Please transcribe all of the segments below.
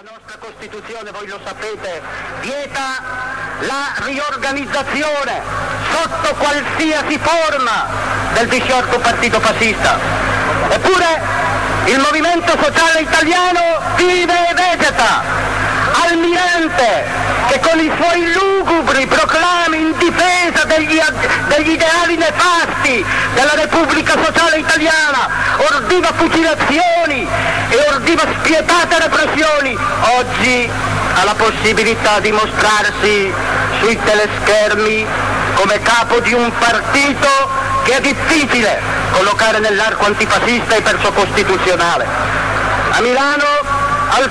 La nostra Costituzione, voi lo sapete, vieta la riorganizzazione sotto qualsiasi forma del disciolto partito fascista. Eppure il Movimento Sociale Italiano vive e vegeta, almirante che con i suoi lugubri proclami in difesa degli, degli ideali nefasti della Repubblica Sociale Italiana ordiva fucilazioni e ordiva spietate repressioni, oggi ha la possibilità di mostrarsi sui teleschermi come capo di un partito che è difficile collocare nell'arco antifascista e perciò costituzionale. A Milano al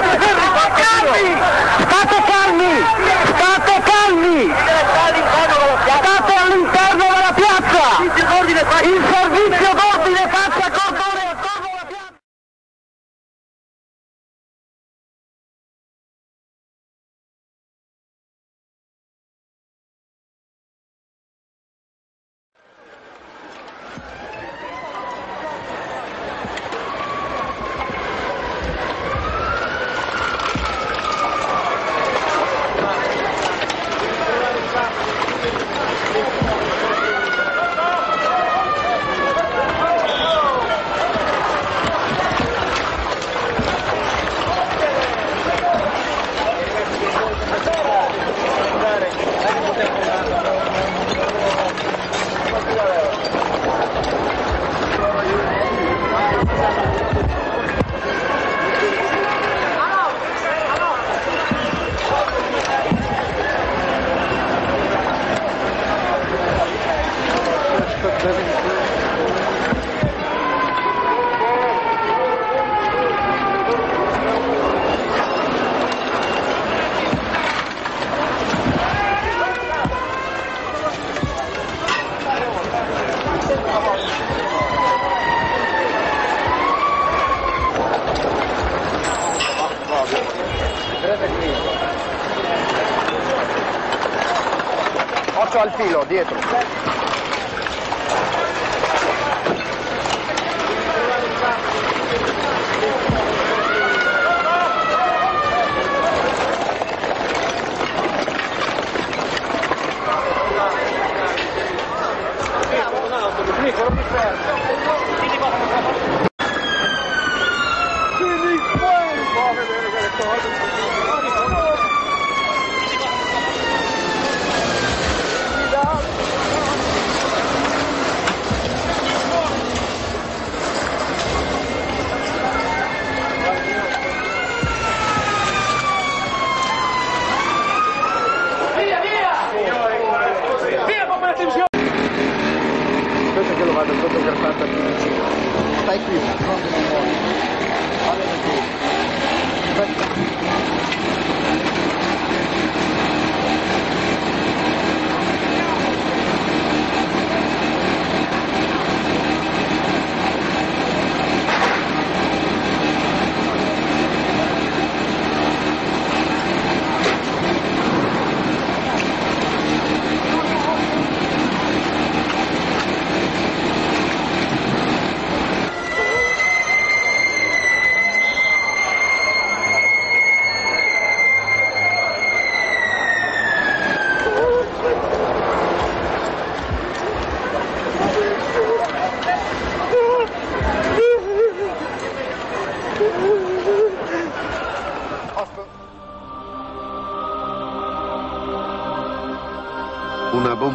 dietro.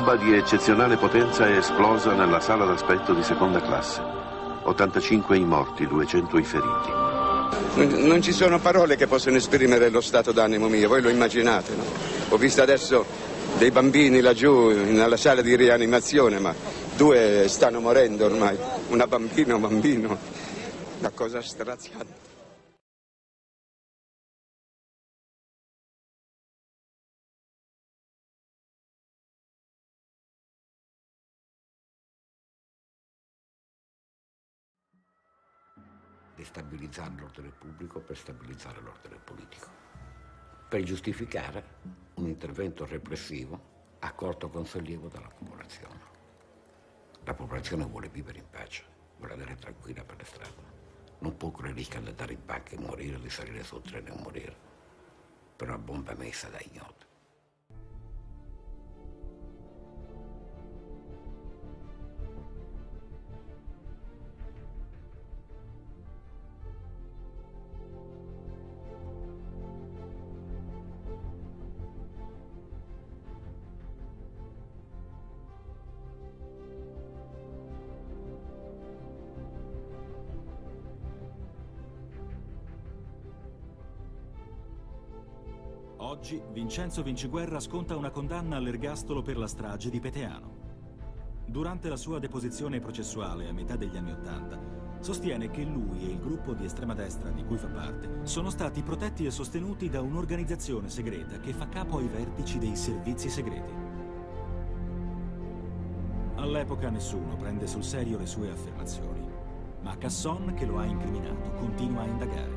Bomba di eccezionale potenza è esplosa nella sala d'aspetto di seconda classe. 85 i morti, 200 i feriti. Non, ci sono parole che possono esprimere lo stato d'animo mio, voi lo immaginate, no? Ho visto adesso dei bambini laggiù nella sala di rianimazione, ma due stanno morendo ormai, una bambina un bambino, una cosa straziante. Destabilizzare l'ordine pubblico per stabilizzare l'ordine politico, per giustificare un intervento repressivo accolto con sollievo dalla popolazione. La popolazione vuole vivere in pace, vuole andare tranquilla per le strade. Non può correre rischio di andare in pacca e morire, di salire sul treno e morire per una bomba messa da ignoti. Oggi Vincenzo Vinciguerra sconta una condanna all'ergastolo per la strage di Peteano. Durante la sua deposizione processuale a metà degli anni Ottanta, sostiene che lui e il gruppo di estrema destra di cui fa parte sono stati protetti e sostenuti da un'organizzazione segreta che fa capo ai vertici dei servizi segreti. All'epoca nessuno prende sul serio le sue affermazioni, ma Casson, che lo ha incriminato, continua a indagare.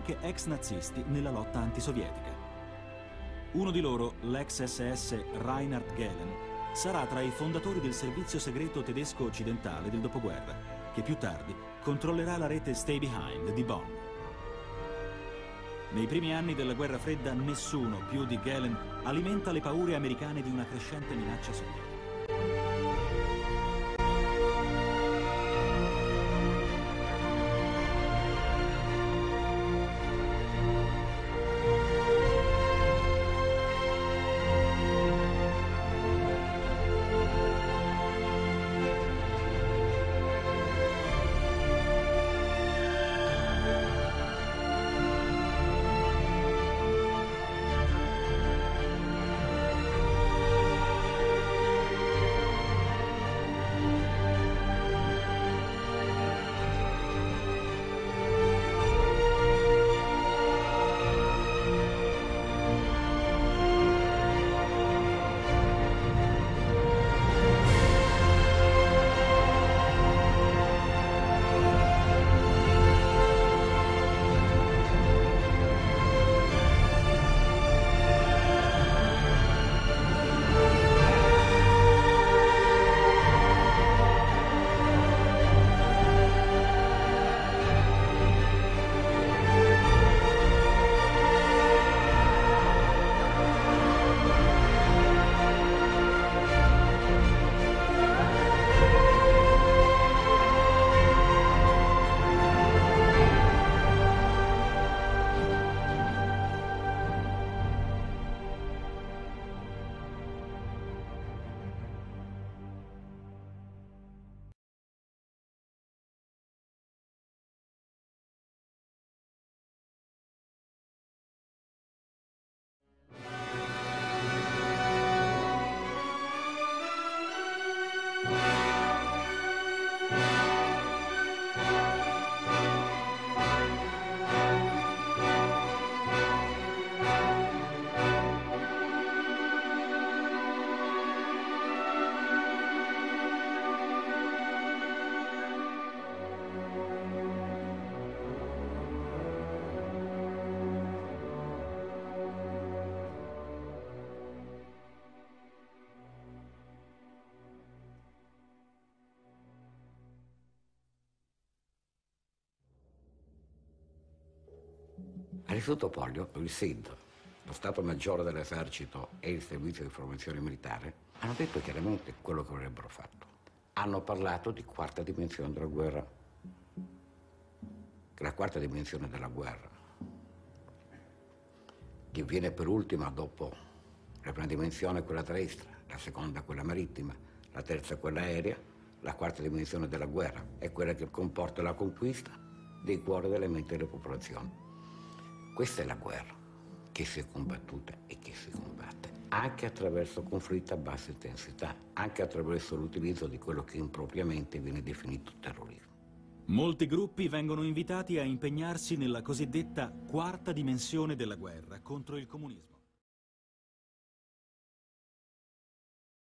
Anche ex nazisti nella lotta antisovietica. Uno di loro, l'ex SS Reinhard Gehlen, sarà tra i fondatori del servizio segreto tedesco occidentale del dopoguerra, che più tardi controllerà la rete Stay Behind di Bonn. Nei primi anni della guerra fredda nessuno più di Gehlen alimenta le paure americane di una crescente minaccia sovietica. All'Istituto Pollio, il SID, lo Stato Maggiore dell'Esercito e il Servizio di Informazione Militare hanno detto chiaramente quello che avrebbero fatto. Hanno parlato di quarta dimensione della guerra. La quarta dimensione della guerra, che viene per ultima dopo la prima dimensione quella terrestre, la seconda quella marittima, la terza quella aerea, la quarta dimensione della guerra è quella che comporta la conquista dei cuori delle menti delle popolazioni. Questa è la guerra che si è combattuta e che si combatte, anche attraverso conflitti a bassa intensità, anche attraverso l'utilizzo di quello che impropriamente viene definito terrorismo. Molti gruppi vengono invitati a impegnarsi nella cosiddetta quarta dimensione della guerra contro il comunismo.